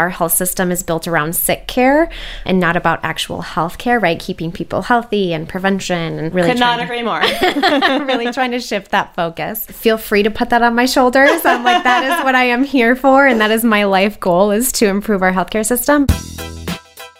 Our health system is built around sick care and not about actual health care, right? Keeping people healthy and prevention and really could not agree more. really trying to shift that focus. Feel free to put that on my shoulders. I'm like, that is what I am here for, and that is my life goal is to improve our healthcare system.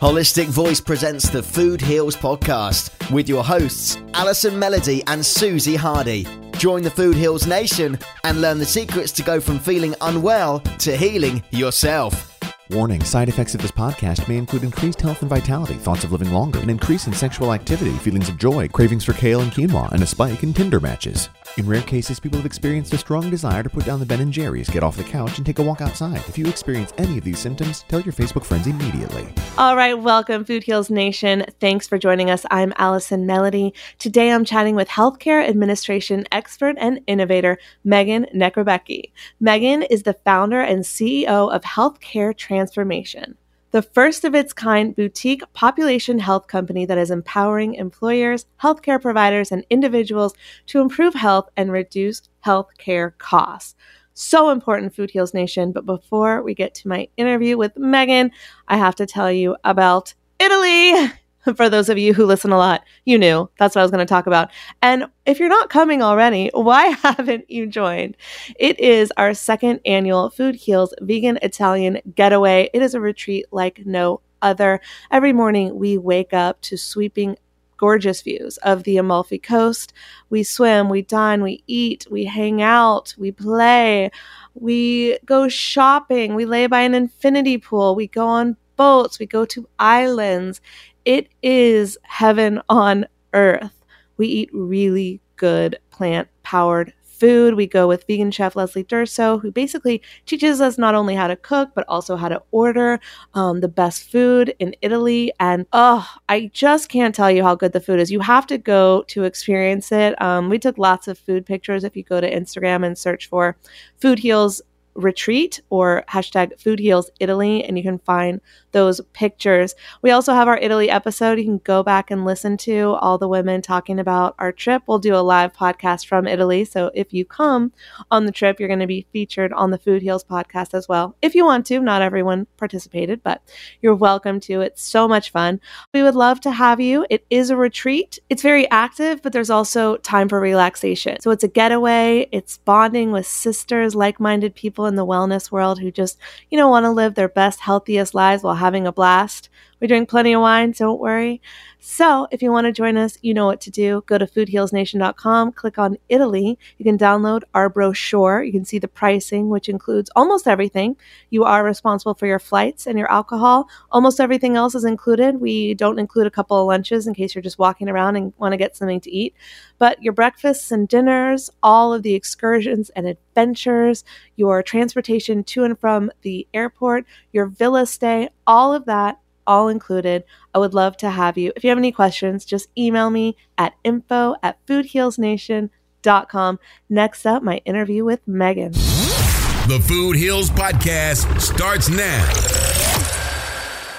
Holistic Voice presents the Food Heals podcast with your hosts, Allison Melody and Susie Hardy. Join the Food Heals Nation and learn the secrets to go from feeling unwell to healing yourself. Warning side effects of this podcast may include increased health and vitality, thoughts of living longer, an increase in sexual activity, feelings of joy, cravings for kale and quinoa, and a spike in Tinder matches. In rare cases, people have experienced a strong desire to put down the Ben and Jerry's, get off the couch, and take a walk outside. If you experience any of these symptoms, tell your Facebook friends immediately. All right, welcome, Food Heals Nation. Thanks for joining us. I'm Allison Melody. Today I'm chatting with healthcare administration expert and innovator Megan Nekrabecki. Megan is the founder and CEO of Healthcare Transformation the first of its kind boutique population health company that is empowering employers, healthcare providers, and individuals to improve health and reduce healthcare costs. So important, Food Heals Nation. But before we get to my interview with Megan, I have to tell you about Italy. for those of you who listen a lot, you knew that's what I was going to talk about. And if you're not coming already, why haven't you joined? It is our second annual Food Heals Vegan Italian Getaway. It is a retreat like no other. Every morning we wake up to sweeping gorgeous views of the Amalfi Coast. We swim, we dine, we eat, we hang out, we play, we go shopping, we lay by an infinity pool, we go on boats, we go to islands. It is heaven on earth. We eat really good plant powered food. We go with vegan chef Leslie Durso, who basically teaches us not only how to cook, but also how to order um, the best food in Italy. And oh, I just can't tell you how good the food is. You have to go to experience it. Um, we took lots of food pictures. If you go to Instagram and search for Food Heals retreat or hashtag food heals Italy, and you can find those pictures. We also have our Italy episode. You can go back and listen to all the women talking about our trip. We'll do a live podcast from Italy. So if you come on the trip, you're going to be featured on the Food Heals podcast as well. If you want to, not everyone participated, but you're welcome to. It's so much fun. We would love to have you. It is a retreat. It's very active, but there's also time for relaxation. So it's a getaway. It's bonding with sisters, like minded people in the wellness world who just, you know, want to live their best, healthiest lives while having a blast. We drink plenty of wine, so don't worry. So, if you want to join us, you know what to do. Go to foodhealsnation.com, click on Italy. You can download our brochure. You can see the pricing, which includes almost everything. You are responsible for your flights and your alcohol. Almost everything else is included. We don't include a couple of lunches in case you're just walking around and want to get something to eat. But your breakfasts and dinners, all of the excursions and adventures, your transportation to and from the airport, your villa stay, all of that all included. I would love to have you. If you have any questions, just email me at info at foodhealsnation.com. Next up, my interview with Megan. The Food Heals Podcast starts now.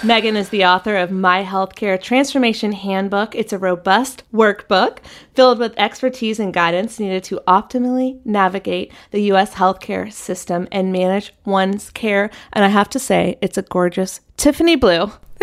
Megan is the author of My Healthcare Transformation Handbook. It's a robust workbook filled with expertise and guidance needed to optimally navigate the U.S. healthcare system and manage one's care. And I have to say, it's a gorgeous Tiffany blue.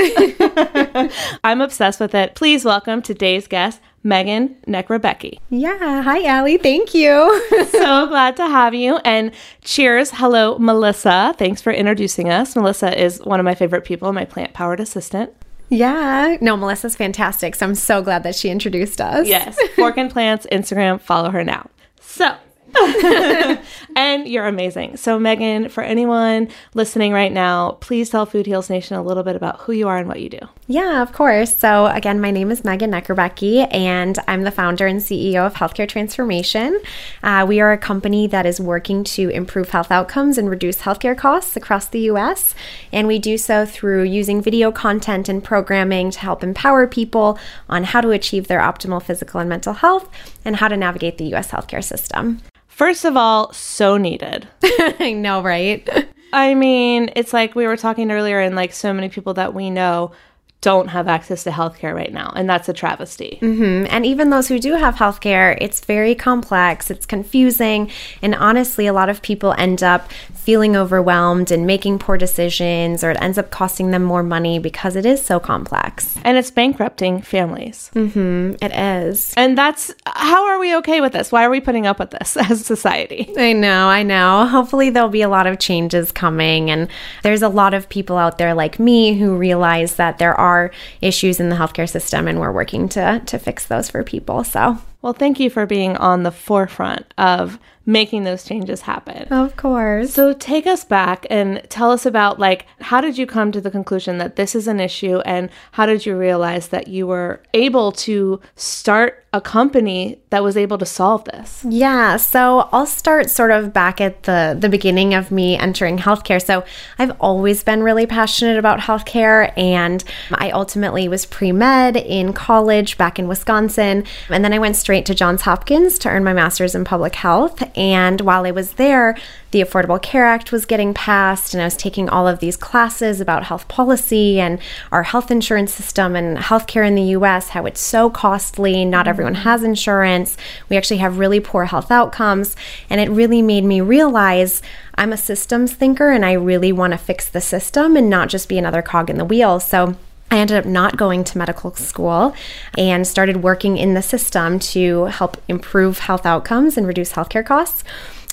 I'm obsessed with it. Please welcome today's guest, Megan Nekrebecki. Yeah. Hi, Allie. Thank you. so glad to have you. And cheers. Hello, Melissa. Thanks for introducing us. Melissa is one of my favorite people, my plant powered assistant. Yeah. No, Melissa's fantastic. So I'm so glad that she introduced us. Yes. Fork and Plants, Instagram, follow her now. So and you're amazing. So, Megan, for anyone listening right now, please tell Food Heals Nation a little bit about who you are and what you do. Yeah, of course. So, again, my name is Megan Nekrebecki, and I'm the founder and CEO of Healthcare Transformation. Uh, we are a company that is working to improve health outcomes and reduce healthcare costs across the U.S. And we do so through using video content and programming to help empower people on how to achieve their optimal physical and mental health and how to navigate the U.S. healthcare system. First of all, so needed. I know, right? I mean, it's like we were talking earlier, and like so many people that we know don't have access to healthcare right now, and that's a travesty. Mm-hmm. And even those who do have healthcare, it's very complex, it's confusing, and honestly, a lot of people end up feeling overwhelmed and making poor decisions, or it ends up costing them more money because it is so complex. And it's bankrupting families. Mm-hmm. It is. And that's how are we okay with this? Why are we putting up with this as society? I know, I know. Hopefully, there'll be a lot of changes coming, and there's a lot of people out there like me who realize that there are are issues in the healthcare system, and we're working to to fix those for people. So, well, thank you for being on the forefront of making those changes happen. Of course. So take us back and tell us about like how did you come to the conclusion that this is an issue and how did you realize that you were able to start a company that was able to solve this? Yeah, so I'll start sort of back at the the beginning of me entering healthcare. So I've always been really passionate about healthcare and I ultimately was pre-med in college back in Wisconsin and then I went straight to Johns Hopkins to earn my masters in public health and while I was there, the Affordable Care Act was getting passed, and I was taking all of these classes about health policy and our health insurance system and healthcare in the US, how it's so costly. Not mm-hmm. everyone has insurance. We actually have really poor health outcomes. And it really made me realize I'm a systems thinker and I really want to fix the system and not just be another cog in the wheel. So I ended up not going to medical school and started working in the system to help improve health outcomes and reduce healthcare costs.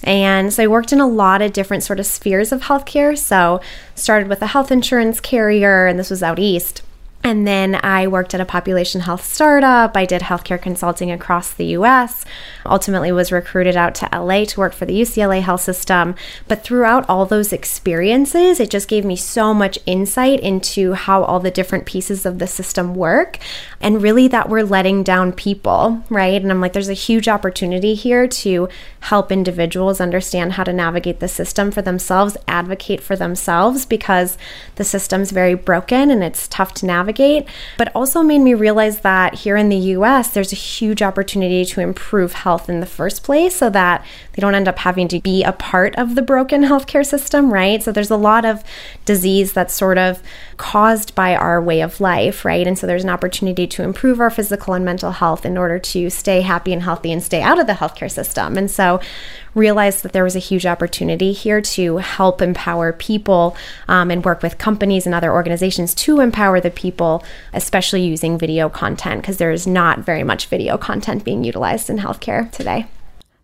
And so I worked in a lot of different sort of spheres of healthcare. So started with a health insurance carrier, and this was out east. And then I worked at a population health startup. I did healthcare consulting across the US. Ultimately was recruited out to LA to work for the UCLA health system. But throughout all those experiences, it just gave me so much insight into how all the different pieces of the system work and really that we're letting down people, right? And I'm like there's a huge opportunity here to help individuals understand how to navigate the system for themselves, advocate for themselves because the system's very broken and it's tough to navigate navigate, but also made me realize that here in the US, there's a huge opportunity to improve health in the first place so that they don't end up having to be a part of the broken healthcare system, right? So there's a lot of disease that's sort of caused by our way of life, right? And so there's an opportunity to improve our physical and mental health in order to stay happy and healthy and stay out of the healthcare system. And so realized that there was a huge opportunity here to help empower people um, and work with companies and other organizations to empower the people, especially using video content, because there is not very much video content being utilized in healthcare today.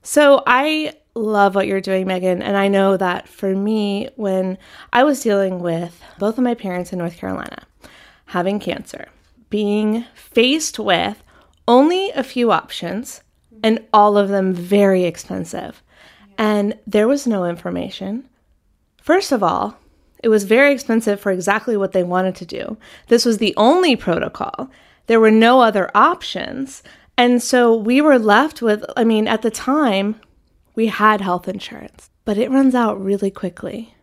So I love what you're doing, Megan. And I know that for me, when I was dealing with both of my parents in North Carolina having cancer, being faced with only a few options and all of them very expensive, and there was no information. First of all, it was very expensive for exactly what they wanted to do. This was the only protocol. There were no other options. And so we were left with, I mean, at the time, we had health insurance, but it runs out really quickly.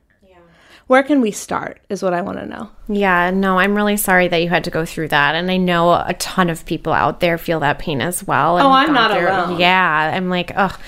Where can we start is what I want to know. Yeah, no, I'm really sorry that you had to go through that. And I know a ton of people out there feel that pain as well. Oh, I'm not through, alone. Yeah, I'm like, ugh.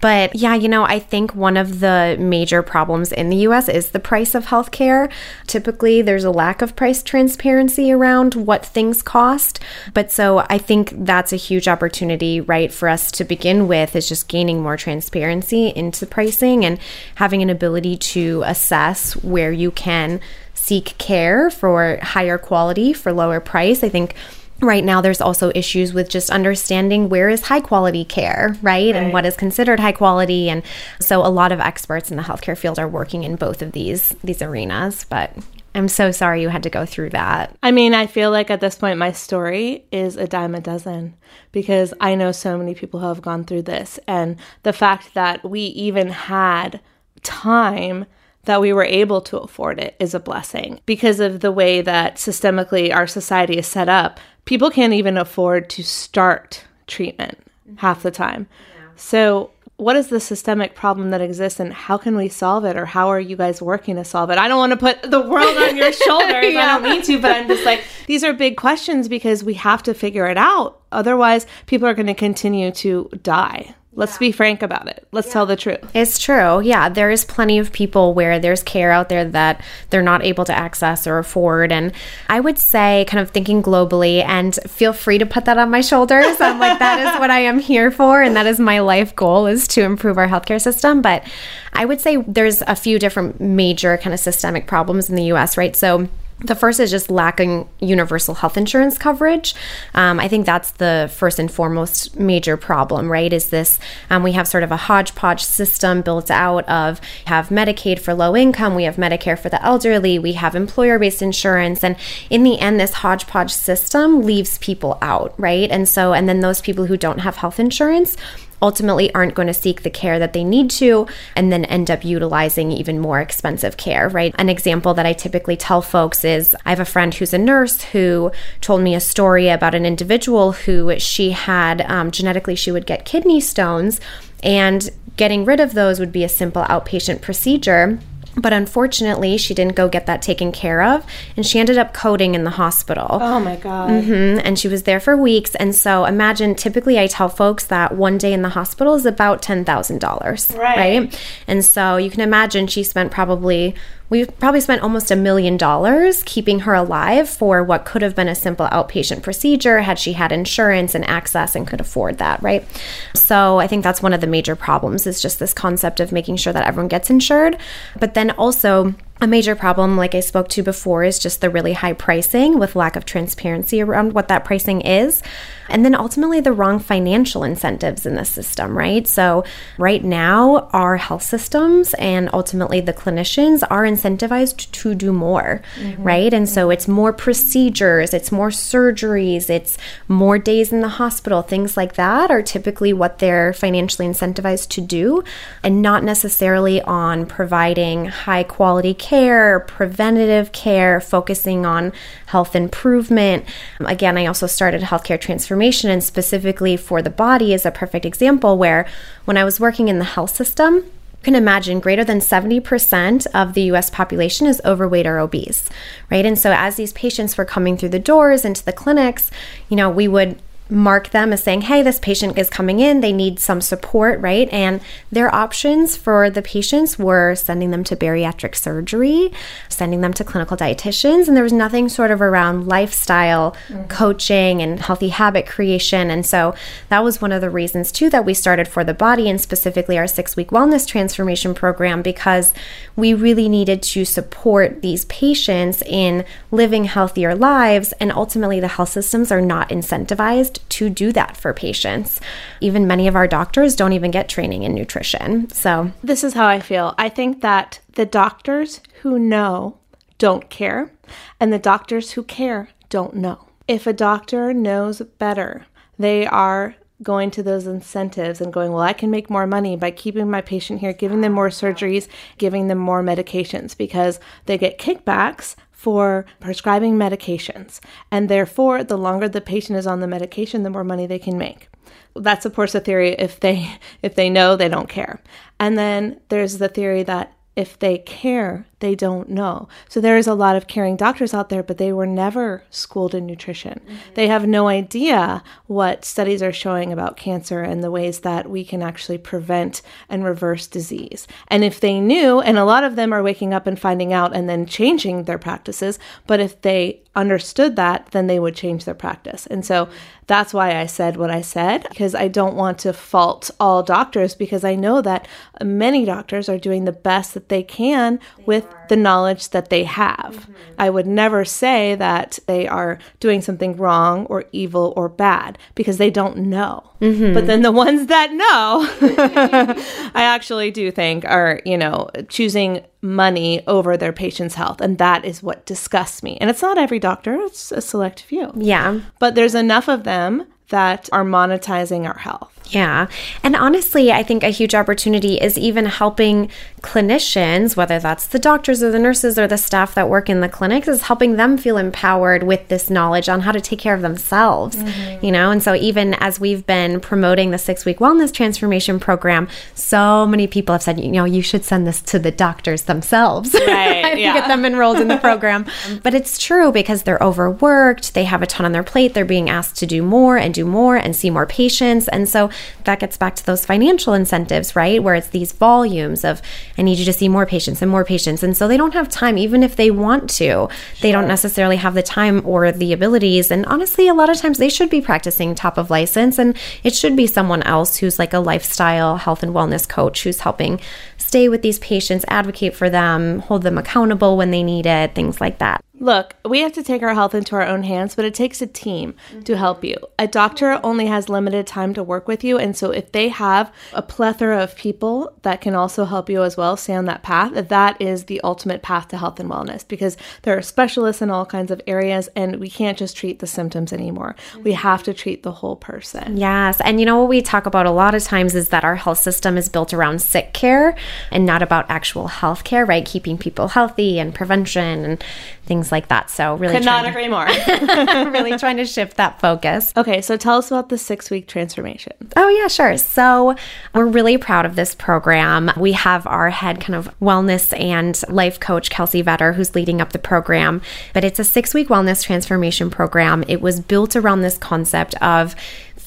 But yeah, you know, I think one of the major problems in the US is the price of healthcare. Typically, there's a lack of price transparency around what things cost. But so I think that's a huge opportunity, right, for us to begin with is just gaining more transparency into pricing and having an ability to assess where you can seek care for higher quality for lower price. I think right now there's also issues with just understanding where is high quality care right? right? and what is considered high quality and so a lot of experts in the healthcare field are working in both of these these arenas but I'm so sorry you had to go through that. I mean, I feel like at this point my story is a dime a dozen because I know so many people who have gone through this. And the fact that we even had time that we were able to afford it is a blessing because of the way that systemically our society is set up people can't even afford to start treatment mm-hmm. half the time. Yeah. So, what is the systemic problem that exists and how can we solve it or how are you guys working to solve it? I don't want to put the world on your shoulders. yeah. I don't mean to, but I'm just like, these are big questions because we have to figure it out. Otherwise, people are going to continue to die. Let's yeah. be frank about it. Let's yeah. tell the truth. It's true. Yeah, there is plenty of people where there's care out there that they're not able to access or afford. And I would say, kind of thinking globally, and feel free to put that on my shoulders. I'm like, that is what I am here for. And that is my life goal is to improve our healthcare system. But I would say there's a few different major kind of systemic problems in the US, right? So, the first is just lacking universal health insurance coverage. Um, I think that's the first and foremost major problem, right? Is this um, we have sort of a hodgepodge system built out of have Medicaid for low income, we have Medicare for the elderly, we have employer based insurance, and in the end, this hodgepodge system leaves people out, right? And so, and then those people who don't have health insurance ultimately aren't going to seek the care that they need to and then end up utilizing even more expensive care, right? An example that I typically tell folks is I have a friend who's a nurse who told me a story about an individual who she had um, genetically, she would get kidney stones, and getting rid of those would be a simple outpatient procedure. But unfortunately, she didn't go get that taken care of, and she ended up coding in the hospital. Oh my God. Mm-hmm. And she was there for weeks. And so imagine typically I tell folks that one day in the hospital is about $10,000. Right. right. And so you can imagine she spent probably we probably spent almost a million dollars keeping her alive for what could have been a simple outpatient procedure had she had insurance and access and could afford that, right? So I think that's one of the major problems is just this concept of making sure that everyone gets insured. But then also, a major problem, like I spoke to before, is just the really high pricing with lack of transparency around what that pricing is. And then ultimately, the wrong financial incentives in the system, right? So, right now, our health systems and ultimately the clinicians are incentivized to do more, mm-hmm. right? And so, it's more procedures, it's more surgeries, it's more days in the hospital, things like that are typically what they're financially incentivized to do, and not necessarily on providing high quality care care, preventative care, focusing on health improvement. Again, I also started healthcare transformation, and specifically for the body is a perfect example where when I was working in the health system, you can imagine greater than 70% of the US population is overweight or obese, right? And so as these patients were coming through the doors into the clinics, you know, we would mark them as saying, hey, this patient is coming in, they need some support, right? And their options for the patients were sending them to bariatric surgery, sending them to clinical dietitians, and there was nothing sort of around lifestyle mm-hmm. coaching and healthy habit creation. And so that was one of the reasons, too, that we started for the body and specifically our six week wellness transformation program because we really needed to support these patients in living healthier lives. And ultimately, the health systems are not incentivized to do that for patients. Even many of our doctors don't even get training in nutrition. So, this is how I feel. I think that the doctors who know don't care, and the doctors who care don't know. If a doctor knows better, they are going to those incentives and going, well, I can make more money by keeping my patient here, giving them more surgeries, giving them more medications because they get kickbacks for prescribing medications. And therefore, the longer the patient is on the medication, the more money they can make. That supports the theory if they if they know they don't care. And then there's the theory that if they care, they don't know. So there is a lot of caring doctors out there, but they were never schooled in nutrition. Mm-hmm. They have no idea what studies are showing about cancer and the ways that we can actually prevent and reverse disease. And if they knew, and a lot of them are waking up and finding out and then changing their practices, but if they understood that, then they would change their practice. And so that's why I said what I said, because I don't want to fault all doctors, because I know that many doctors are doing the best that they can with. The knowledge that they have. Mm-hmm. I would never say that they are doing something wrong or evil or bad because they don't know. Mm-hmm. But then the ones that know, I actually do think are, you know, choosing money over their patient's health. And that is what disgusts me. And it's not every doctor, it's a select few. Yeah. But there's enough of them that are monetizing our health. Yeah. And honestly, I think a huge opportunity is even helping clinicians, whether that's the doctors or the nurses or the staff that work in the clinics, is helping them feel empowered with this knowledge on how to take care of themselves, mm-hmm. you know? And so, even as we've been promoting the six week wellness transformation program, so many people have said, you know, you should send this to the doctors themselves. Right. yeah. Get them enrolled in the program. but it's true because they're overworked, they have a ton on their plate, they're being asked to do more and do more and see more patients. And so, that gets back to those financial incentives, right? Where it's these volumes of, I need you to see more patients and more patients. And so they don't have time, even if they want to, they don't necessarily have the time or the abilities. And honestly, a lot of times they should be practicing top of license and it should be someone else who's like a lifestyle health and wellness coach who's helping stay with these patients, advocate for them, hold them accountable when they need it, things like that. Look, we have to take our health into our own hands, but it takes a team mm-hmm. to help you. A doctor only has limited time to work with you. And so, if they have a plethora of people that can also help you as well stay on that path, that is the ultimate path to health and wellness because there are specialists in all kinds of areas and we can't just treat the symptoms anymore. We mm-hmm. have to treat the whole person. Yes. And you know what we talk about a lot of times is that our health system is built around sick care and not about actual health care, right? Keeping people healthy and prevention and things like that. So really could not agree more. really trying to shift that focus. Okay, so tell us about the six week transformation. Oh yeah, sure. So we're really proud of this program. We have our head kind of wellness and life coach, Kelsey Vetter, who's leading up the program. But it's a six week wellness transformation program. It was built around this concept of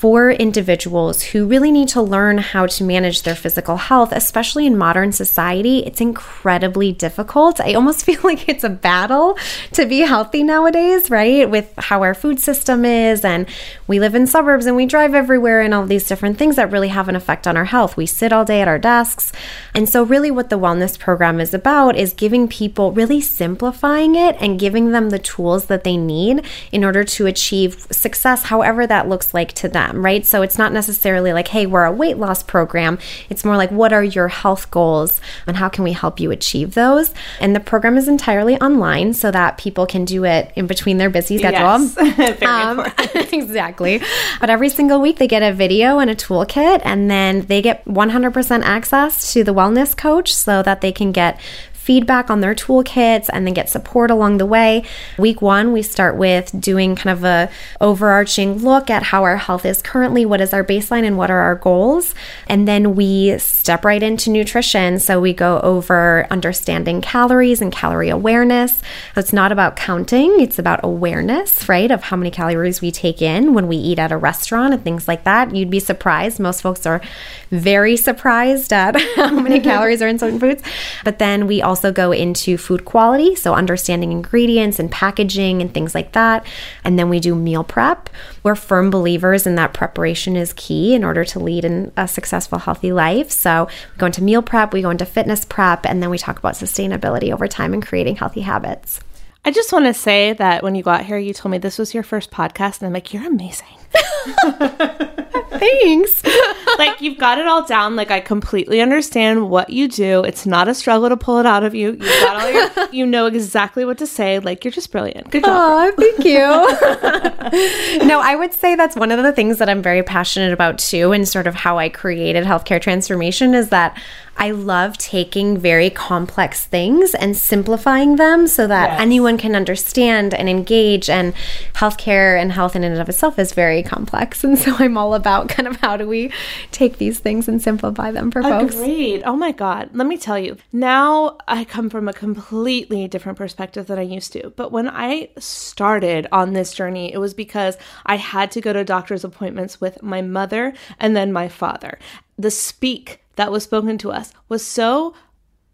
for individuals who really need to learn how to manage their physical health, especially in modern society. It's incredibly difficult. I almost feel like it's a battle to be healthy nowadays, right? With how our food system is, and we live in suburbs and we drive everywhere, and all these different things that really have an effect on our health. We sit all day at our desks. And so, really, what the wellness program is about is giving people really simplifying it and giving them the tools that they need in order to achieve success, however that looks like to them them, right? So it's not necessarily like, hey, we're a weight loss program. It's more like, what are your health goals and how can we help you achieve those? And the program is entirely online so that people can do it in between their busy schedule. Yes. um, exactly. But every single week they get a video and a toolkit, and then they get 100% access to the wellness coach so that they can get feedback on their toolkits and then get support along the way. Week 1, we start with doing kind of a overarching look at how our health is currently, what is our baseline and what are our goals, and then we step right into nutrition. So we go over understanding calories and calorie awareness. So it's not about counting, it's about awareness, right, of how many calories we take in when we eat at a restaurant and things like that. You'd be surprised. Most folks are very surprised at how many calories are in certain foods. But then we also go into food quality, so understanding ingredients and packaging and things like that. And then we do meal prep. We're firm believers in that preparation is key in order to lead in a successful, healthy life. So we go into meal prep, we go into fitness prep, and then we talk about sustainability over time and creating healthy habits. I just want to say that when you got here, you told me this was your first podcast, and I'm like, you're amazing. Thanks. like you've got it all down. Like I completely understand what you do. It's not a struggle to pull it out of you. You got all your, you know exactly what to say. Like you're just brilliant. Good job. Oh, thank you. no, I would say that's one of the things that I'm very passionate about too, and sort of how I created healthcare transformation is that I love taking very complex things and simplifying them so that yes. anyone can understand and engage. And healthcare and health in and of itself is very complex. And so I'm all about kind of how do we take these things and simplify them for folks. Agreed. Oh my God. Let me tell you, now I come from a completely different perspective than I used to. But when I started on this journey, it was because I had to go to doctor's appointments with my mother and then my father. The speak that was spoken to us was so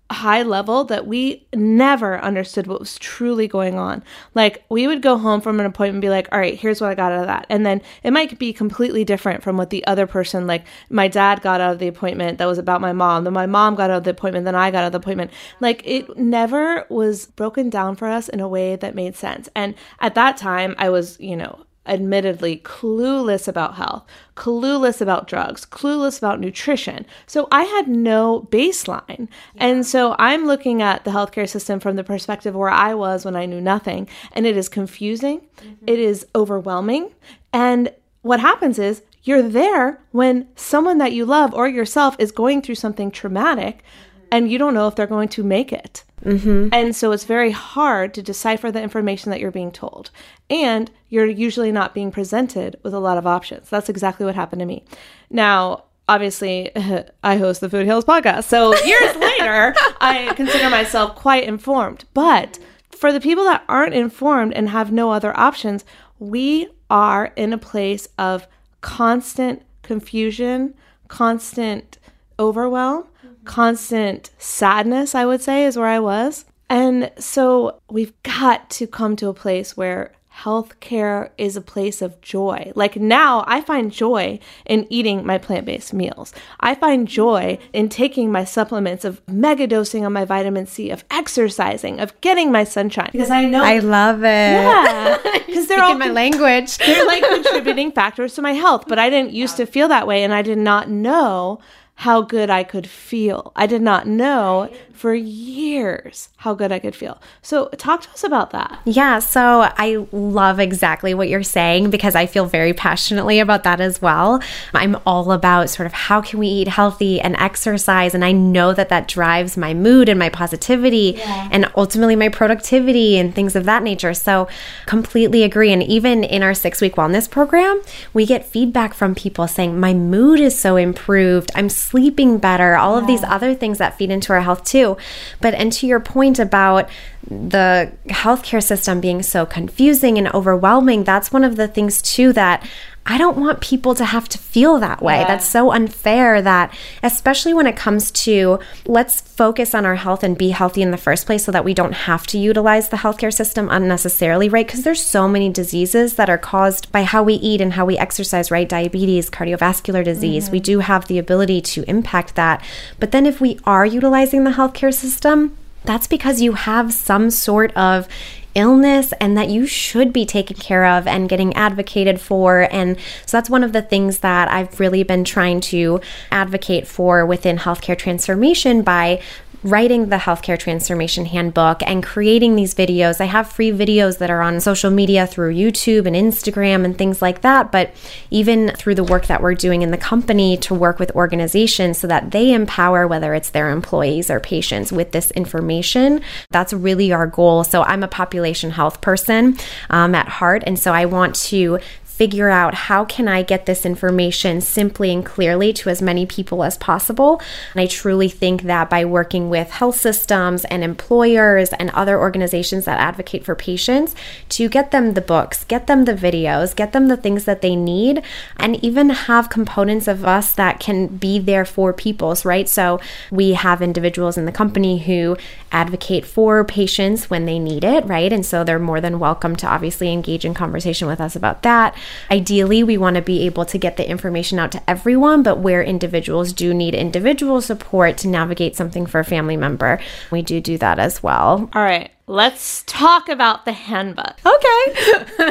high level that we never understood what was truly going on. Like we would go home from an appointment and be like, "All right, here's what I got out of that." And then it might be completely different from what the other person like my dad got out of the appointment that was about my mom, then my mom got out of the appointment, then I got out of the appointment. Like it never was broken down for us in a way that made sense. And at that time, I was, you know, admittedly clueless about health, clueless about drugs, clueless about nutrition. So I had no baseline. Yeah. And so I'm looking at the healthcare system from the perspective where I was when I knew nothing. And it is confusing, mm-hmm. it is overwhelming. And what happens is you're there when someone that you love or yourself is going through something traumatic. And you don't know if they're going to make it. Mm-hmm. And so it's very hard to decipher the information that you're being told. And you're usually not being presented with a lot of options. That's exactly what happened to me. Now, obviously, I host the Food Heals podcast. So years later, I consider myself quite informed. But for the people that aren't informed and have no other options, we are in a place of constant confusion, constant overwhelm constant sadness, I would say, is where I was. And so we've got to come to a place where healthcare is a place of joy. Like now, I find joy in eating my plant based meals. I find joy in taking my supplements, of mega dosing on my vitamin C, of exercising, of getting my sunshine. Because I know I love it. Yeah, because they're all my language. They're like contributing factors to my health. But I didn't used to feel that way, and I did not know how good I could feel. I did not know for years how good I could feel. So, talk to us about that. Yeah, so I love exactly what you're saying because I feel very passionately about that as well. I'm all about sort of how can we eat healthy and exercise and I know that that drives my mood and my positivity yeah. and ultimately my productivity and things of that nature. So, completely agree and even in our 6-week wellness program, we get feedback from people saying my mood is so improved. I'm sleeping better. All yeah. of these other things that feed into our health too. But, and to your point about the healthcare system being so confusing and overwhelming, that's one of the things too that I don't want people to have to feel that way. Yeah. That's so unfair that, especially when it comes to let's focus on our health and be healthy in the first place so that we don't have to utilize the healthcare system unnecessarily, right? Because there's so many diseases that are caused by how we eat and how we exercise, right? Diabetes, cardiovascular disease. Mm-hmm. We do have the ability to impact that. But then if we are utilizing the healthcare system, that's because you have some sort of illness and that you should be taken care of and getting advocated for. And so that's one of the things that I've really been trying to advocate for within healthcare transformation by writing the healthcare transformation handbook and creating these videos. I have free videos that are on social media through YouTube and Instagram and things like that, but even through the work that we're doing in the company to work with organizations so that they empower whether it's their employees or patients with this information. That's really our goal. So I'm a population health person um, at heart, and so I want to figure out how can I get this information simply and clearly to as many people as possible. And I truly think that by working with health systems and employers and other organizations that advocate for patients to get them the books, get them the videos, get them the things that they need, and even have components of us that can be there for people's, right? So we have individuals in the company who advocate for patients when they need it, right? And so they're more than welcome to obviously engage in conversation with us about that. Ideally, we want to be able to get the information out to everyone, but where individuals do need individual support to navigate something for a family member, we do do that as well. All right, let's talk about the handbook. Okay.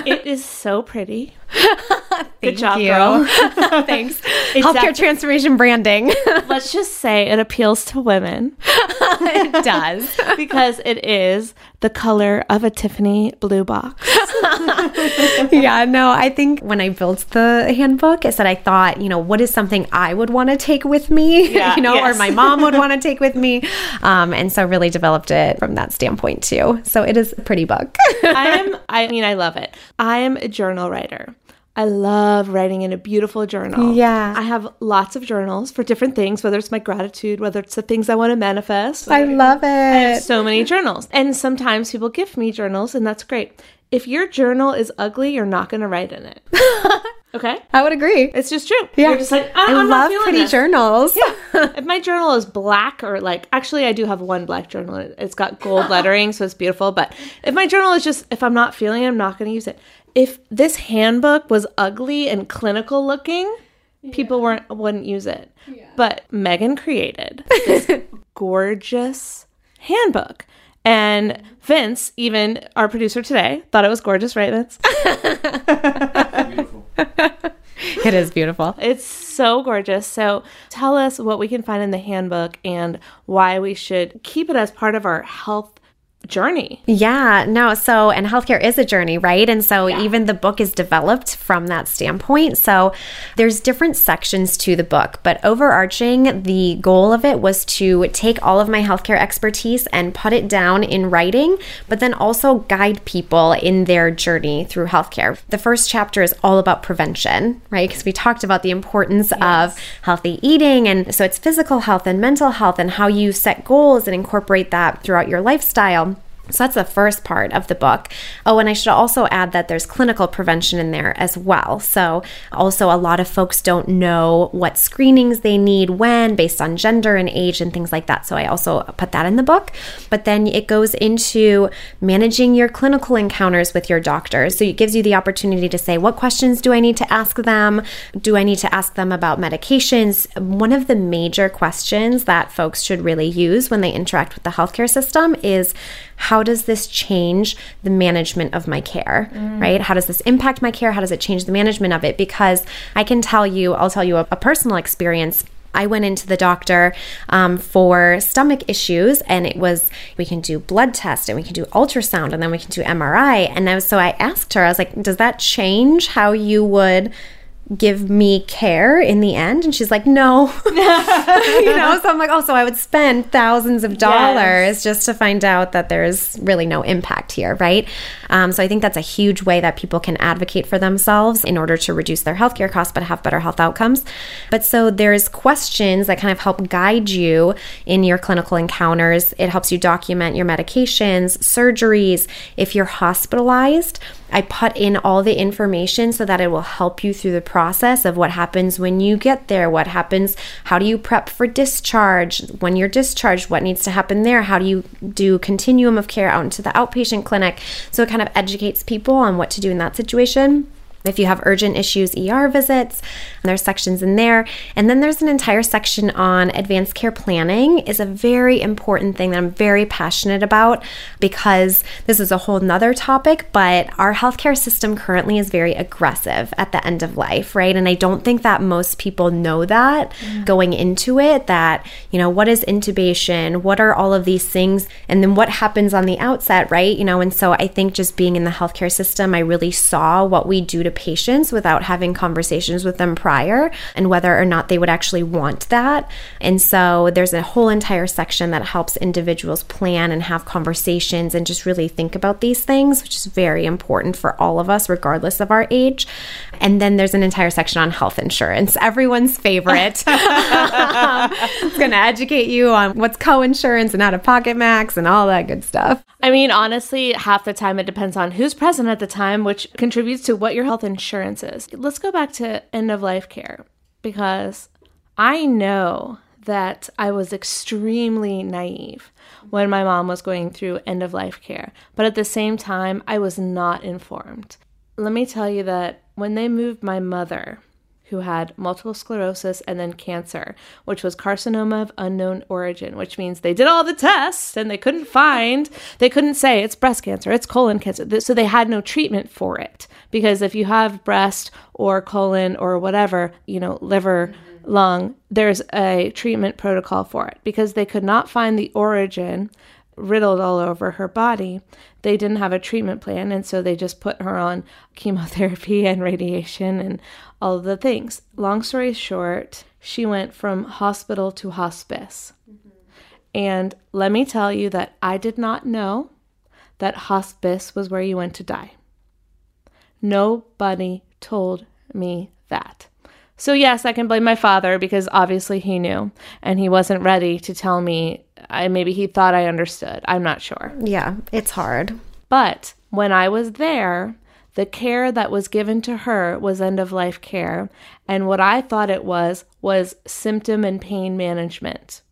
it is so pretty. Good job, you. girl. Thanks. Exactly. Healthcare transformation branding. Let's just say it appeals to women it does. because it is the color of a Tiffany blue box. yeah, no, I think when I built the handbook, I said I thought, you know, what is something I would want to take with me, Yeah, you know, or my mom would want to take with me. Um, and so really developed it from that standpoint too. So it is a pretty book. I am, I mean, I love it. I am a journal writer. I love writing in a beautiful journal. Yeah. I have lots of journals for different things, whether it's my gratitude, whether it's the things I want to manifest. I love it. I have so many journals. And sometimes people gift me journals, and that's great. If your journal is ugly, you're not going to write in it. okay? I would agree. It's just true. Yeah. You're just like, I, I I'm love pretty this. journals. if my journal is black or like actually I do have one black journal. It- It's got gold lettering, so it's beautiful. But if my journal is just if I'm not feeling it, I'm not going to use it. If this handbook was ugly and clinical looking, people weren't wouldn't use it. But Megan created this gorgeous handbook. And Vince, even our producer today, thought it was gorgeous, right, Vince? It is beautiful. It's so gorgeous. So tell us what we can find in the handbook and why we should keep it as part of our health journey. Yeah, no. So, and healthcare is a journey, right? And so, even the book is developed from that standpoint. So, there's different sections to the book, but overarching, the goal of it was to take all of my healthcare expertise and put it down in writing, but then also guide people in their journey through healthcare. The first chapter is all about prevention, right? Because we talked about the importance of healthy eating. And so, it's physical health and mental health and how you set goals and incorporate that throughout your lifestyle. So that's the first part of the book. Oh, and I should also add that there's clinical prevention in there as well. So, also, a lot of folks don't know what screenings they need when, based on gender and age and things like that. So, I also put that in the book. But then it goes into managing your clinical encounters with your doctors. So, it gives you the opportunity to say, what questions do I need to ask them? Do I need to ask them about medications? One of the major questions that folks should really use when they interact with the healthcare system is, how does this change the management of my care, right? How does this impact my care? How does it change the management of it? Because I can tell you, I'll tell you a, a personal experience. I went into the doctor um, for stomach issues, and it was we can do blood test and we can do ultrasound and then we can do MRI. And I was, so I asked her, I was like, does that change how you would give me care in the end? And she's like, no. you know, so I'm like, oh, so I would spend thousands of dollars just to find out that there's really no impact here, right? Um, so I think that's a huge way that people can advocate for themselves in order to reduce their healthcare costs but have better health outcomes. But so there's questions that kind of help guide you in your clinical encounters. It helps you document your medications, surgeries. If you're hospitalized, I put in all the information so that it will help you through the process of what happens when you get there, what happens, how do you prep for discharge, when you're discharged, what needs to happen there, how do you do continuum of care out into the outpatient clinic. So it kind of educates people on what to do in that situation. If you have urgent issues, ER visits, and there's sections in there. And then there's an entire section on advanced care planning is a very important thing that I'm very passionate about because this is a whole nother topic, but our healthcare system currently is very aggressive at the end of life, right? And I don't think that most people know that mm. going into it, that, you know, what is intubation? What are all of these things? And then what happens on the outset, right? You know, and so I think just being in the healthcare system, I really saw what we do to patients without having conversations with them prior and whether or not they would actually want that. And so there's a whole entire section that helps individuals plan and have conversations and just really think about these things, which is very important for all of us, regardless of our age. And then there's an entire section on health insurance, everyone's favorite. it's going to educate you on what's co insurance and out of pocket max and all that good stuff. I mean, honestly, half the time it depends on who's present at the time, which contributes to what your health insurance is. Let's go back to end of life care because I know that I was extremely naive when my mom was going through end of life care, but at the same time, I was not informed. Let me tell you that when they moved my mother who had multiple sclerosis and then cancer, which was carcinoma of unknown origin, which means they did all the tests and they couldn't find, they couldn't say it's breast cancer, it's colon cancer. So they had no treatment for it. Because if you have breast or colon or whatever, you know, liver, lung, there's a treatment protocol for it because they could not find the origin riddled all over her body. They didn't have a treatment plan, and so they just put her on chemotherapy and radiation and all the things. Long story short, she went from hospital to hospice. Mm-hmm. And let me tell you that I did not know that hospice was where you went to die. Nobody told me that. So, yes, I can blame my father because obviously he knew and he wasn't ready to tell me. I, maybe he thought I understood. I'm not sure. Yeah, it's hard. But when I was there, the care that was given to her was end of life care. And what I thought it was was symptom and pain management.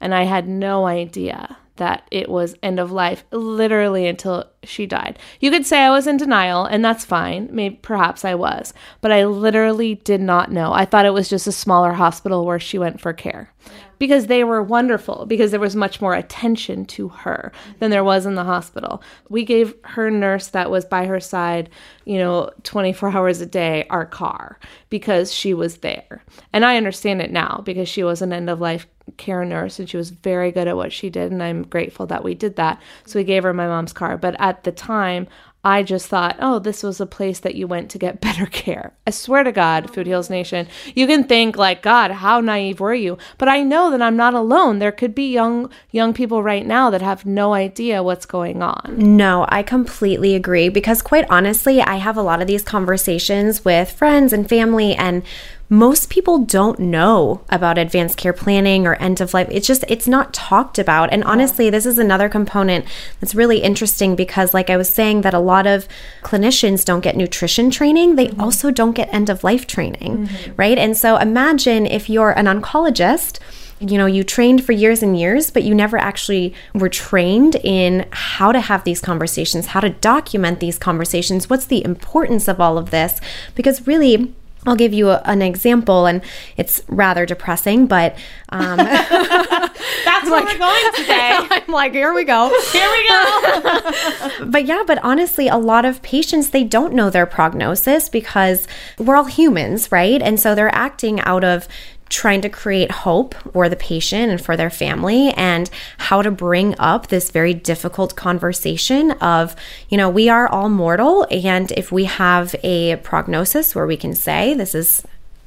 And I had no idea that it was end of life literally until she died. You could say I was in denial and that's fine. Maybe perhaps I was, but I literally did not know. I thought it was just a smaller hospital where she went for care. Because they were wonderful because there was much more attention to her than there was in the hospital. We gave her nurse that was by her side, you know, 24 hours a day our car because she was there. And I understand it now because she was an end of life care nurse and she was very good at what she did and I'm grateful that we did that. So we gave her my mom's car, but at the time I just thought, oh, this was a place that you went to get better care. I swear to God, Food Heals Nation, you can think like, God, how naive were you? But I know that I'm not alone. There could be young young people right now that have no idea what's going on. No, I completely agree because quite honestly, I have a lot of these conversations with friends and family and most people don't know about advanced care planning or end of life. It's just, it's not talked about. And honestly, this is another component that's really interesting because, like I was saying, that a lot of clinicians don't get nutrition training. They mm-hmm. also don't get end of life training, mm-hmm. right? And so imagine if you're an oncologist you know, you trained for years and years, but you never actually were trained in how to have these conversations, how to document these conversations, what's the importance of all of this. Because really, I'll give you a, an example, and it's rather depressing, but um, that's where we're going today. I'm like, here we go. Here we go. but yeah, but honestly, a lot of patients they don't know their prognosis because we're all humans, right? And so they're acting out of trying to create hope for the patient and for their family and how to bring up this very difficult conversation of, you know, we are all mortal. And if we have a prognosis where we can say, this is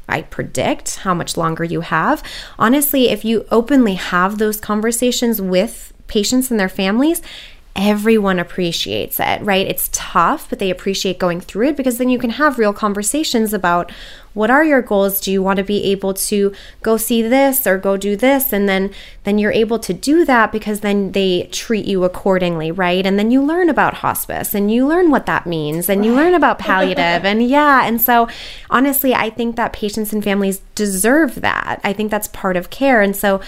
I predict how much longer you have. Honestly, if you openly have those conversations with patients and their families, everyone appreciates it, right? It's tough, but they appreciate going through it because then you can have real conversations about what are your goals? Do you want to be able to go see this or go do this? And then then you're able to do that because then they treat you accordingly right? And then you learn about hospice and you learn what that means and you learn about palliative and yeah. And so honestly i think that patients and families deserve that. I think that's part of care. And so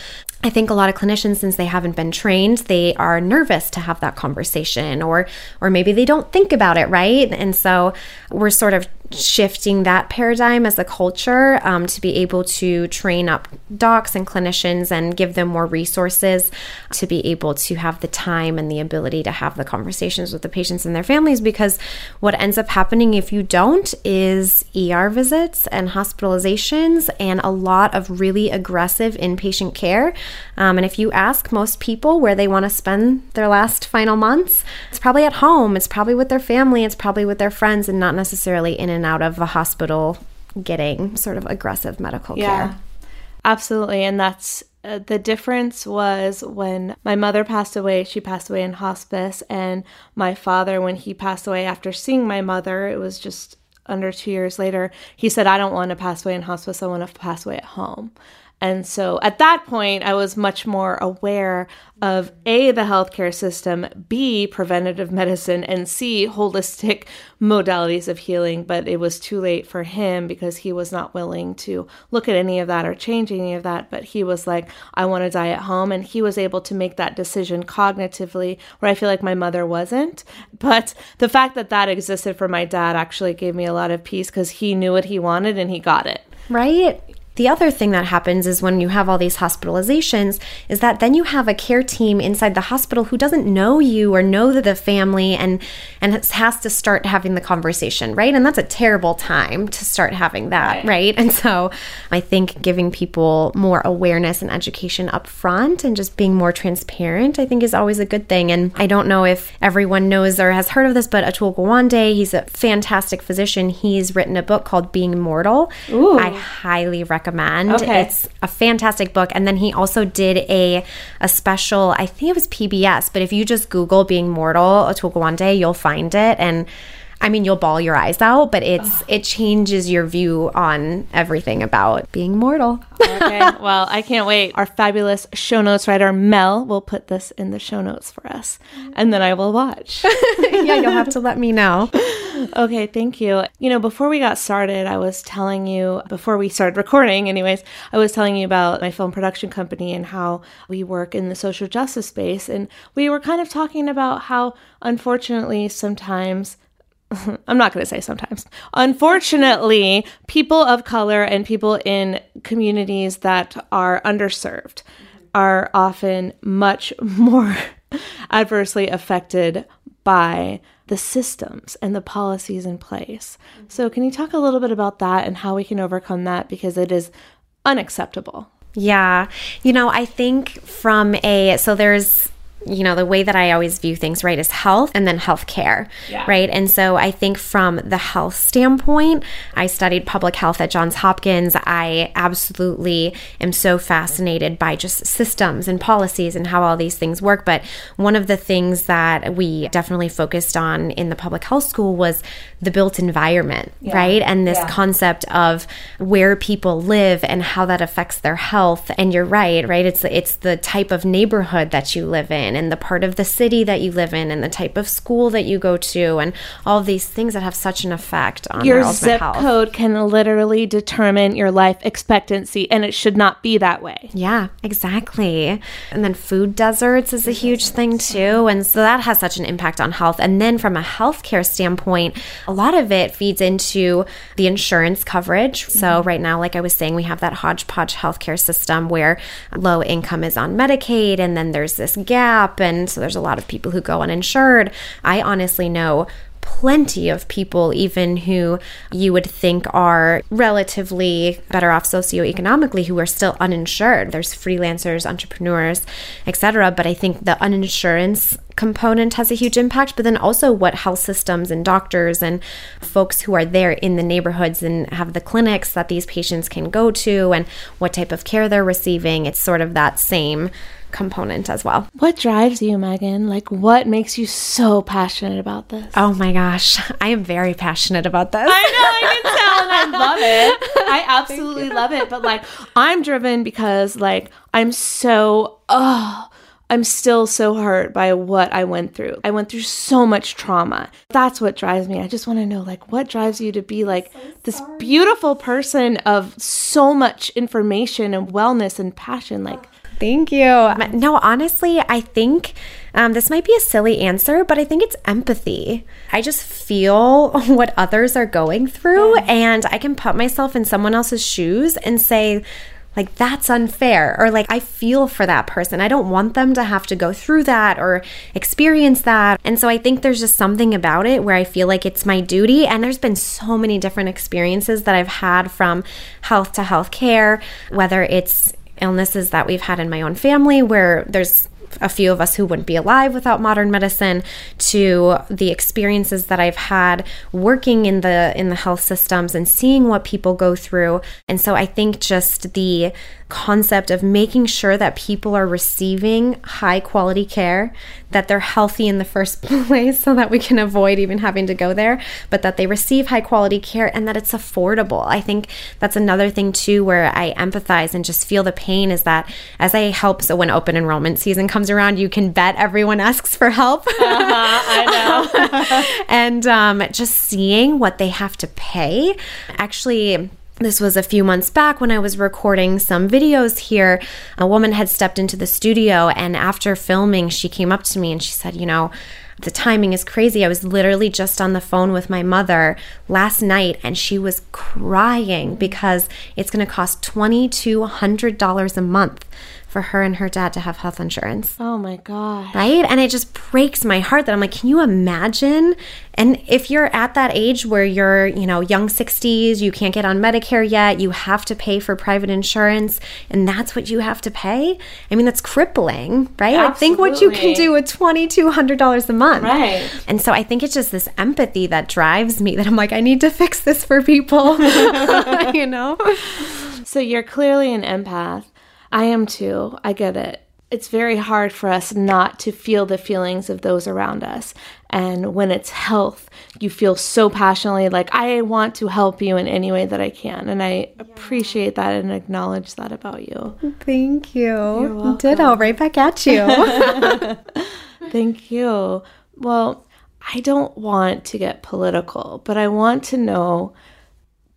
I think a lot of clinicians since they haven't been trained, they are nervous to have that conversation or or maybe they don't think about it, right? And so we're sort of shifting that paradigm as a culture um, to be able to train up docs and clinicians and give them more resources to be able to have the time and the ability to have the conversations with the patients and their families because what ends up happening if you don't is ER visits and hospitalizations and a lot of really aggressive inpatient care. Um, and if you ask most people where they want to spend their last final months, it's probably at home, it's probably with their family, it's probably with their friends, and not necessarily in and out of a hospital getting sort of aggressive medical yeah, care. Absolutely. And that's uh, the difference was when my mother passed away, she passed away in hospice. And my father, when he passed away after seeing my mother, it was just under two years later, he said, I don't want to pass away in hospice. I want to pass away at home. And so at that point, I was much more aware of A, the healthcare system, B, preventative medicine, and C, holistic modalities of healing. But it was too late for him because he was not willing to look at any of that or change any of that. But he was like, I want to die at home. And he was able to make that decision cognitively, where I feel like my mother wasn't. But the fact that that existed for my dad actually gave me a lot of peace because he knew what he wanted and he got it. Right? The other thing that happens is when you have all these hospitalizations, is that then you have a care team inside the hospital who doesn't know you or know the family and and has to start having the conversation, right? And that's a terrible time to start having that, right? And so I think giving people more awareness and education up front and just being more transparent, I think is always a good thing. And I don't know if everyone knows or has heard of this, but Atul Gawande, he's a fantastic physician. He's written a book called Being Mortal. Ooh. I highly recommend recommend. Okay. It's a fantastic book. And then he also did a a special, I think it was PBS, but if you just Google Being Mortal, Atul Gawande, you'll find it. And I mean, you'll bawl your eyes out, but it's Ugh. it changes your view on everything about being mortal. okay, well, I can't wait. Our fabulous show notes writer Mel will put this in the show notes for us, mm-hmm. and then I will watch. yeah, you'll have to let me know. Okay, thank you. You know, before we got started, I was telling you before we started recording, anyways, I was telling you about my film production company and how we work in the social justice space, and we were kind of talking about how, unfortunately, sometimes I'm not going to say sometimes. Unfortunately, people of color and people in communities that are underserved mm-hmm. are often much more adversely affected by the systems and the policies in place. Mm-hmm. So, can you talk a little bit about that and how we can overcome that because it is unacceptable? Yeah. You know, I think from a so there's you know, the way that I always view things, right, is health and then health care, yeah. right? And so I think from the health standpoint, I studied public health at Johns Hopkins. I absolutely am so fascinated by just systems and policies and how all these things work. But one of the things that we definitely focused on in the public health school was the built environment, yeah. right? And this yeah. concept of where people live and how that affects their health. And you're right, right? It's it's the type of neighborhood that you live in and the part of the city that you live in and the type of school that you go to and all these things that have such an effect on your zip health. code can literally determine your life expectancy and it should not be that way. Yeah, exactly. And then food deserts is a huge thing too. And so that has such an impact on health. And then from a healthcare standpoint, a lot of it feeds into the insurance coverage. So, mm-hmm. right now, like I was saying, we have that hodgepodge healthcare system where low income is on Medicaid, and then there's this gap. And so, there's a lot of people who go uninsured. I honestly know plenty of people, even who you would think are relatively better off socioeconomically, who are still uninsured. There's freelancers, entrepreneurs, etc. But I think the uninsurance component has a huge impact, but then also what health systems and doctors and folks who are there in the neighborhoods and have the clinics that these patients can go to and what type of care they're receiving. It's sort of that same component as well. What drives you, Megan? Like, what makes you so passionate about this? Oh my gosh, I am very passionate about this. I know, I can tell, and I love it. I absolutely love it. But like, I'm driven because like I'm so oh. I'm still so hurt by what I went through. I went through so much trauma. That's what drives me. I just want to know like what drives you to be like so this beautiful person of so much information and wellness and passion like Thank you. No, honestly, I think um, this might be a silly answer, but I think it's empathy. I just feel what others are going through, and I can put myself in someone else's shoes and say, like that's unfair or like I feel for that person. I don't want them to have to go through that or experience that. And so I think there's just something about it where I feel like it's my duty and there's been so many different experiences that I've had from health to health care, whether it's illnesses that we've had in my own family where there's a few of us who wouldn't be alive without modern medicine to the experiences that I've had working in the in the health systems and seeing what people go through. And so I think just the concept of making sure that people are receiving high quality care, that they're healthy in the first place so that we can avoid even having to go there, but that they receive high quality care and that it's affordable. I think that's another thing too where I empathize and just feel the pain is that as I help, so when open enrollment season comes around, you can bet everyone asks for help. Uh-huh, I know. and um, just seeing what they have to pay actually this was a few months back when I was recording some videos here. A woman had stepped into the studio, and after filming, she came up to me and she said, You know, the timing is crazy. I was literally just on the phone with my mother last night and she was crying because it's going to cost $2,200 a month for her and her dad to have health insurance. Oh my God. Right? And it just breaks my heart that I'm like, can you imagine? And if you're at that age where you're, you know, young 60s, you can't get on Medicare yet, you have to pay for private insurance, and that's what you have to pay. I mean, that's crippling, right? Absolutely. Like, think what you can do with $2,200 a month. Right. And so I think it's just this empathy that drives me that I'm like, I need to fix this for people, you know? So you're clearly an empath. I am too. I get it. It's very hard for us not to feel the feelings of those around us. And when it's health, you feel so passionately like, I want to help you in any way that I can. And I appreciate that and acknowledge that about you. Thank you. Ditto, right back at you. Thank you. Well, I don't want to get political, but I want to know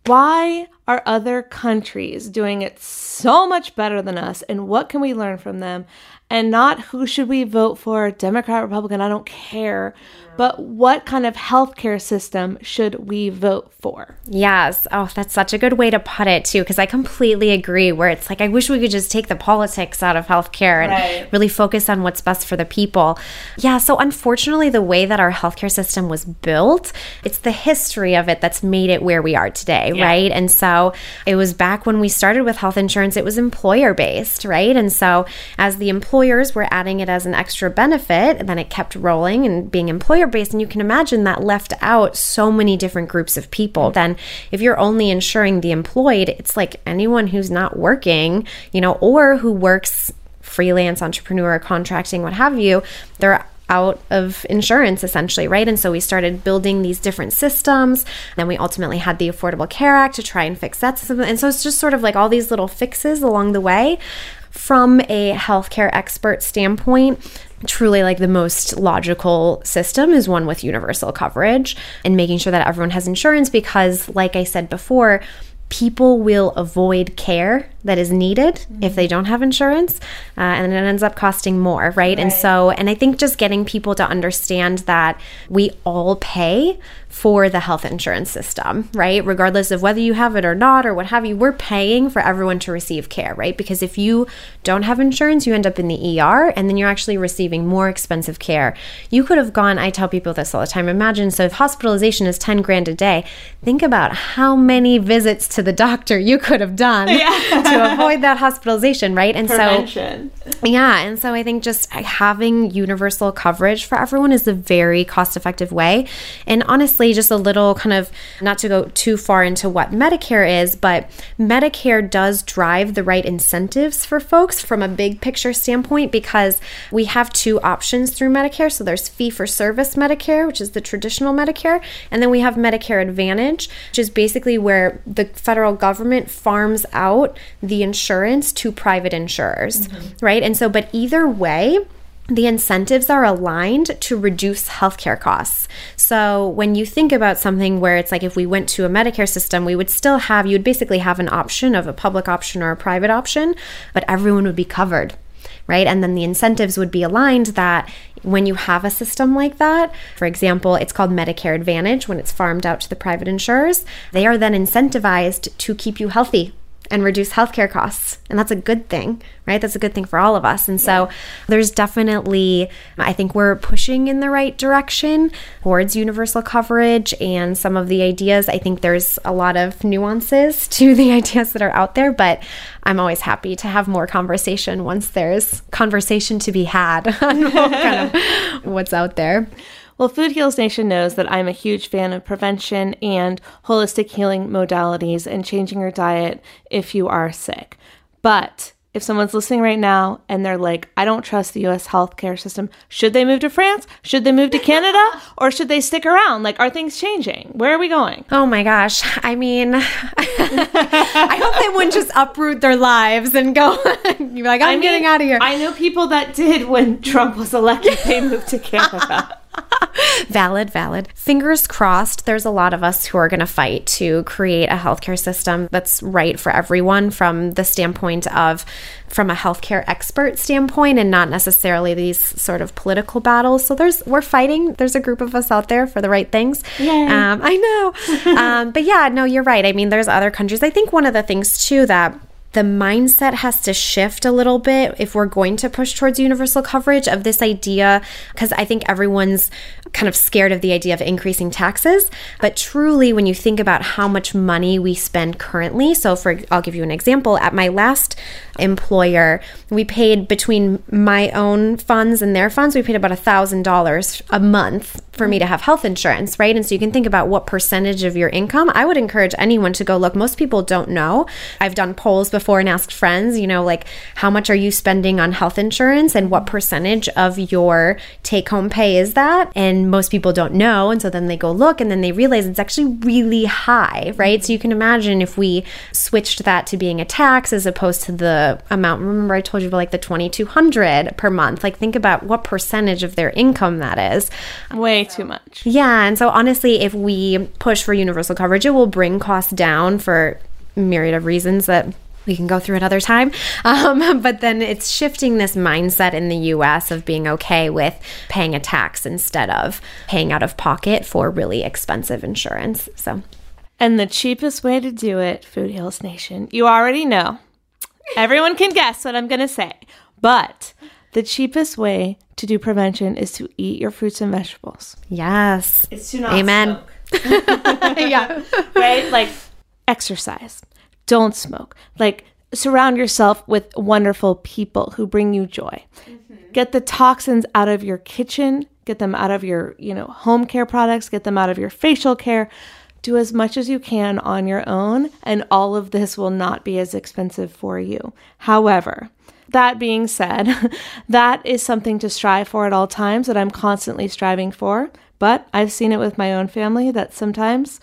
why are other countries doing it so much better than us? And what can we learn from them and not who should we vote for democrat republican i don't care but what kind of healthcare system should we vote for? Yes. Oh, that's such a good way to put it, too, because I completely agree. Where it's like, I wish we could just take the politics out of healthcare and Right. really focus on what's best for the people. Yeah. So, unfortunately, the way that our healthcare system was built, it's the history of it that's made it where we are today, right? And so, it was back when we started with health insurance, it was employer based, right? And so, as the employers were adding it as an extra benefit, and then it kept rolling and being employer based. And you can imagine that left out so many different groups of people. Then, if you're only insuring the employed, it's like anyone who's not working, you know, or who works freelance, entrepreneur, contracting, what have you, they're out of insurance essentially, right? And so we started building these different systems. Then we ultimately had the Affordable Care Act to try and fix that system. And so it's just sort of like all these little fixes along the way. From a healthcare expert standpoint, truly like the most logical system is one with universal coverage and making sure that everyone has insurance because, like I said before, people will avoid care that is needed if they don't have insurance uh, and it ends up costing more right? and so and i think just getting people to understand that we all pay for the health insurance system right? Regardless of whether you have it or not or what have you we're paying for everyone to receive care right? Because if you don't have insurance you end up in the er and then you're actually receiving more expensive care. You could have gone i tell people this all the time imagine so if hospitalization is 10 grand a day think about how many visits to the doctor you could have done to avoid that hospitalization, right? And Prevention. so, yeah, and so I think just having universal coverage for everyone is a very cost effective way. And honestly, just a little kind of not to go too far into what Medicare is, but Medicare does drive the right incentives for folks from a big picture standpoint because we have two options through Medicare. So there's fee for service Medicare, which is the traditional Medicare, and then we have Medicare Advantage, which is basically where the federal government farms out the insurance to private insurers, right? And so, but either way, the incentives are aligned to reduce healthcare costs. So, when you think about something where it's like if we went to a Medicare system, we would still have, you would basically have an option of a public option or a private option, but everyone would be covered right? And then the incentives would be aligned that when you have a system like that, for example, it's called Medicare Advantage when it's farmed out to the private insurers, they are then incentivized to keep you healthy and reduce healthcare costs. And that's a good thing, right? That's a good thing for all of us. And so there's definitely, I think we're pushing in the right direction towards universal coverage and some of the ideas. I think there's a lot of nuances to the ideas that are out there, but I'm always happy to have more conversation once there's conversation to be had on kind of what's out there. Well, Food Heals Nation knows that I'm a huge fan of prevention and holistic healing modalities and changing your diet if you are sick. But if someone's listening right now and they're like, I don't trust the US healthcare system, should they move to France? Should they move to Canada? or should they stick around? Like, are things changing? Where are we going? Oh my gosh. I mean, I hope they wouldn't just uproot their lives and go, you're like, I'm I mean, getting out of here. I know people that did when Trump was elected, they moved to Canada. valid, valid. Fingers crossed, there's a lot of us who are going to fight to create a healthcare system that's right for everyone from the standpoint of from a healthcare expert standpoint and not necessarily these sort of political battles. So there's we're fighting. There's a group of us out there for the right things. Um, I know. um, but yeah, no, you're right. I mean, there's other countries. I think one of the things too that the mindset has to shift a little bit if we're going to push towards universal coverage of this idea because I think everyone's kind of scared of the idea of increasing taxes. But truly when you think about how much money we spend currently so for I'll give you an example. At my last employer we paid between my own funds and their funds we paid about a thousand dollars a month for me to have health insurance right and so you can think about what percentage of your income I would encourage anyone to go look most people don't know I've done polls before before and asked friends, you know, like how much are you spending on health insurance and what percentage of your take home pay is that? And most people don't know. And so then they go look and then they realize it's actually really high, right? So you can imagine if we switched that to being a tax as opposed to the amount. Remember, I told you about like the 2200 per month. Like, think about what percentage of their income that is. Way too much. Yeah. And so, honestly, if we push for universal coverage, it will bring costs down for myriad of reasons that we can go through another time. Um, but then it's shifting this mindset in the US of being okay with paying a tax instead of paying out of pocket for really expensive insurance. So, and the cheapest way to do it, Food Heals Nation, you already know. Everyone can guess what I'm going to say. But the cheapest way to do prevention is to eat your fruits and vegetables. Yes. It's to not Amen. yeah. right? Like exercise don't smoke. Like surround yourself with wonderful people who bring you joy. Mm-hmm. Get the toxins out of your kitchen, get them out of your, you know, home care products, get them out of your facial care. Do as much as you can on your own, and all of this will not be as expensive for you. However, that being said, that is something to strive for at all times that I'm constantly striving for. But I've seen it with my own family that sometimes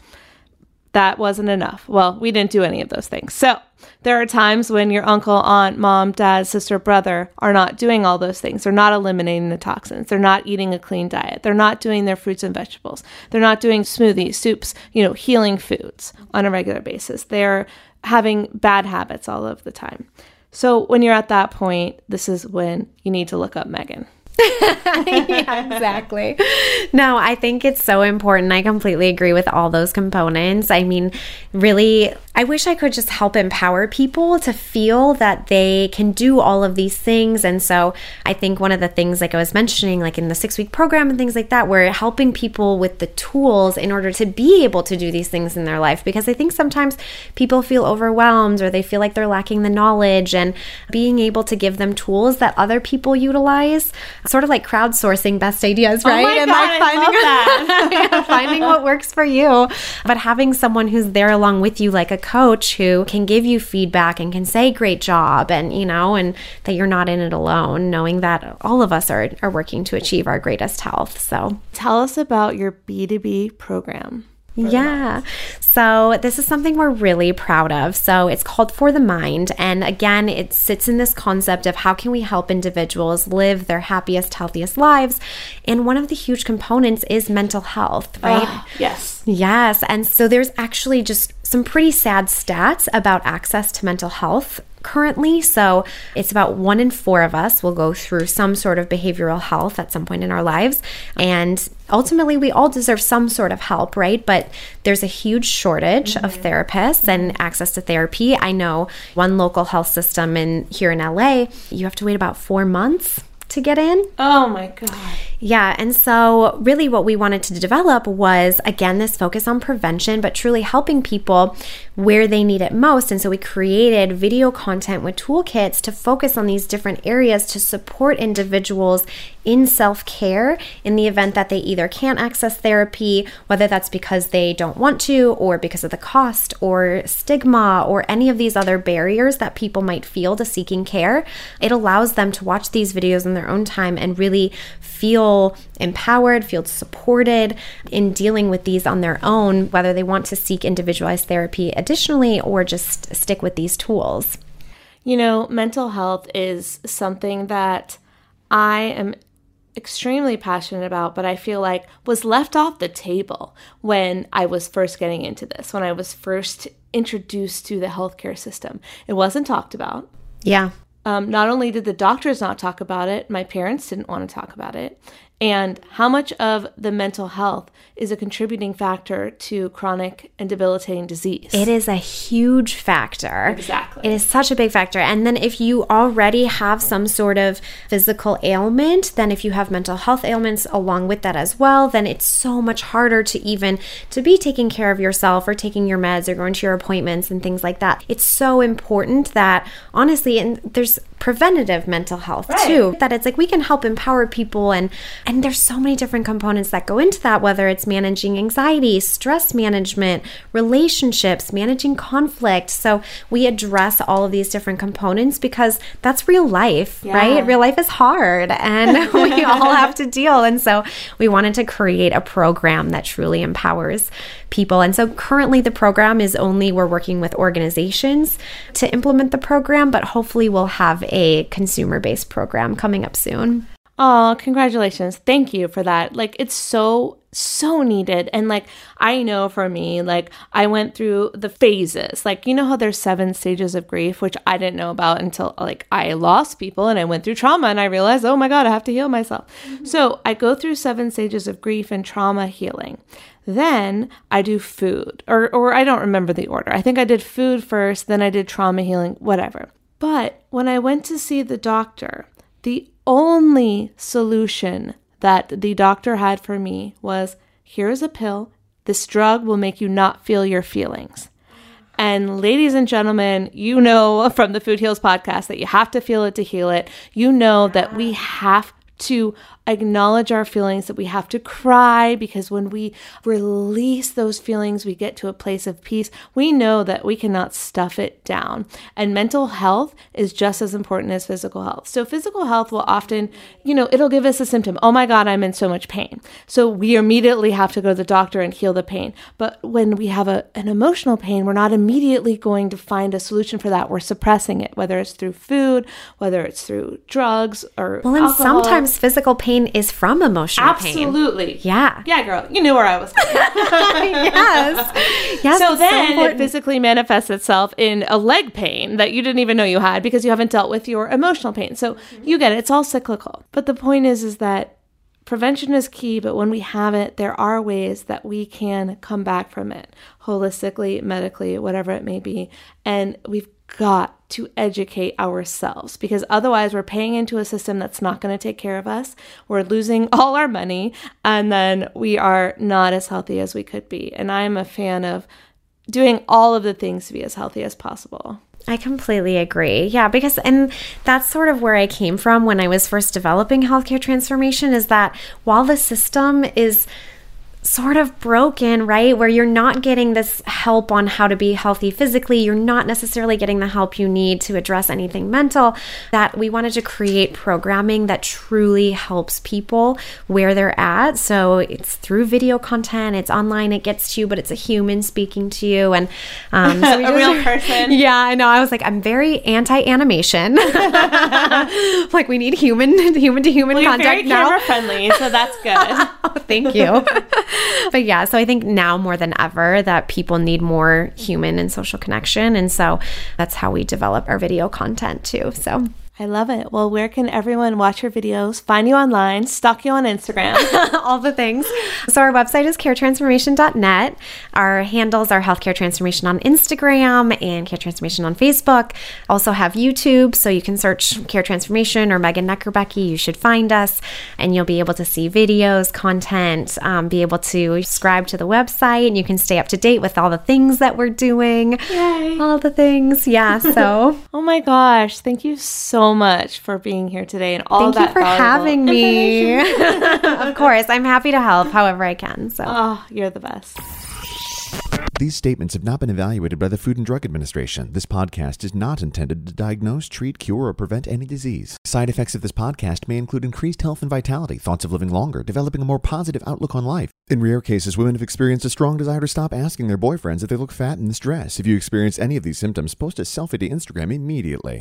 that wasn't enough. Well, we didn't do any of those things. So there are times when your uncle, aunt, mom, dad, sister, brother are not doing all those things. They're not eliminating the toxins. They're not eating a clean diet. They're not doing their fruits and vegetables. They're not doing smoothies, soups, you know, healing foods on a regular basis. They're having bad habits all of the time. So when you're at that point, this is when you need to look up Megan. yeah, exactly. No, I think it's so important. I completely agree with all those components. I mean, really, I wish I could just help empower people to feel that they can do all of these things. And so I think one of the things, like I was mentioning, like in the six week program and things like that, we're helping people with the tools in order to be able to do these things in their life. Because I think sometimes people feel overwhelmed or they feel like they're lacking the knowledge and being able to give them tools that other people utilize sort of like crowdsourcing best ideas, oh right? Oh and like finding yeah, finding what works for you. But having someone who's there along with you, like a coach who can give you feedback and can say great job and you know, and that you're not in it alone, knowing that all of us are are working to achieve our greatest health. So tell us about your B2B program. Yeah. So, this is something we're really proud of. So, it's called For the Mind. And again, it sits in this concept of how can we help individuals live their happiest, healthiest lives. And one of the huge components is mental health, ah, right? yes. Yes. And so, there's actually just some pretty sad stats about access to mental health currently. So it's about one in four of us will go through some sort of behavioral health at some point in our lives. And ultimately, we all deserve some sort of help, right? But there's a huge shortage mm-hmm. of therapists and access to therapy. I know one local health system in here in LA, you have to wait about four months to get in. Oh my God. Yeah. And so, really, what we wanted to develop was again, this focus on prevention, but truly helping people where they need it most. And so, we created video content with toolkits to focus on these different areas to support individuals in self care in the event that they either can't access therapy, whether that's because they don't want to, or because of the cost, or stigma, or any of these other barriers that people might feel to seeking care. It allows them to watch these videos in their own time and really feel empowered, feel supported in dealing with these on their own, whether they want to seek individualized therapy additionally or just stick with these tools. You know, mental health is something that I am extremely passionate about, but I feel like was left off the table when I was first getting into this, when I was first introduced to the healthcare system. It wasn't talked about. Yeah. Um, not only did the doctors not talk about it, my parents didn't want to talk about it and how much of the mental health is a contributing factor to chronic and debilitating disease. It is a huge factor. Exactly. It is such a big factor. And then if you already have some sort of physical ailment, then if you have mental health ailments along with that as well, then it's so much harder to even to be taking care of yourself or taking your meds or going to your appointments and things like that. It's so important that honestly and there's preventative mental health right. too that it's like we can help empower people and and there's so many different components that go into that whether it's managing anxiety stress management relationships managing conflict so we address all of these different components because that's real life yeah. right real life is hard and we all have to deal and so we wanted to create a program that truly empowers people. And so currently the program is only we're working with organizations to implement the program, but hopefully we'll have a consumer based program coming up soon. Oh, congratulations. Thank you for that. Like, it's so, so needed. And like, I know for me, like, I went through the phases. Like, you know how there's seven stages of grief, which I didn't know about until like I lost people and I went through trauma and I realized, oh my God, I have to heal myself. Mm-hmm. So I go through seven stages of grief and trauma healing. Then I do food, or, or I don't remember the order. I think I did food first, then I did trauma healing, whatever. But when I went to see the doctor, the only solution that the doctor had for me was here's a pill. This drug will make you not feel your feelings. And ladies and gentlemen, you know from the Food Heals podcast that you have to feel it to heal it. You know that we have to acknowledge our feelings, that we have to cry because when we release those feelings, we get to a place of peace. We know that we cannot stuff it down. And mental health is just as important as physical health. So, physical health will often, you know, it'll give us a symptom. Oh my God, I'm in so much pain. So, we immediately have to go to the doctor and heal the pain. But when we have a, an emotional pain, we're not immediately going to find a solution for that. We're suppressing it, whether it's through food, whether it's through drugs or. Well, and alcohol. sometimes physical pain pain is from emotional Absolutely. pain. Absolutely. Yeah. Yeah, girl. You knew where I was yes. Yes. So then so it physically manifests itself in a leg pain that you didn't even know you had because you haven't dealt with your emotional pain. So mm-hmm. you get it. It's all cyclical. But the point is, is that prevention is key, but when we have it, there are ways that we can come back from it holistically, medically, whatever it may be. And we've got to educate ourselves because otherwise we're paying into a system that's not going to take care of us. We're losing all our money and then we are not as healthy as we could be. And I'm a fan of doing all of the things to be as healthy as possible. I completely agree. Yeah, because and that's sort of where I came from when I was first developing healthcare transformation is that while the system is sort of broken, right? Where you're not getting this help on how to be healthy physically, you're not necessarily getting the help you need to address anything mental. That we wanted to create programming that truly helps people where they're at. So it's through video content, it's online, it gets to you, but it's a human speaking to you, and um, so a real person. Yeah, I know. I was like, I'm very anti-animation. like we need human, human to human well, contact now. Camera friendly, so that's good. oh, thank you. But yeah, so I think now more than ever that people need more human and social connection. And so that's how we develop our video content too. So I love it. Well, where can everyone watch your videos, find you online, stalk you on Instagram? All the things. So, our website is caretransformation.net. Our handles are Healthcare Transformation on Instagram and Care Transformation on Facebook. Also, have YouTube, so you can search Care Transformation or Megan Neckerbecky. You should find us, and you'll be able to see videos, content, um, be able to subscribe to the website, and you can stay up to date with all the things that we're doing. Yay. All the things. Yeah. So, oh my gosh. Thank you so much for being here today and all thank that you for having me. of course, I'm happy to help however I can. So. oh, you're the best. These statements have not been evaluated by the Food and Drug Administration. This podcast is not intended to diagnose, treat, cure, or prevent any disease. Side effects of this podcast may include increased health and vitality, thoughts of living longer, developing a more positive outlook on life. In rare cases, women have experienced a strong desire to stop asking their boyfriends if they look fat in this dress. If you experience any of these symptoms, post a selfie to Instagram immediately.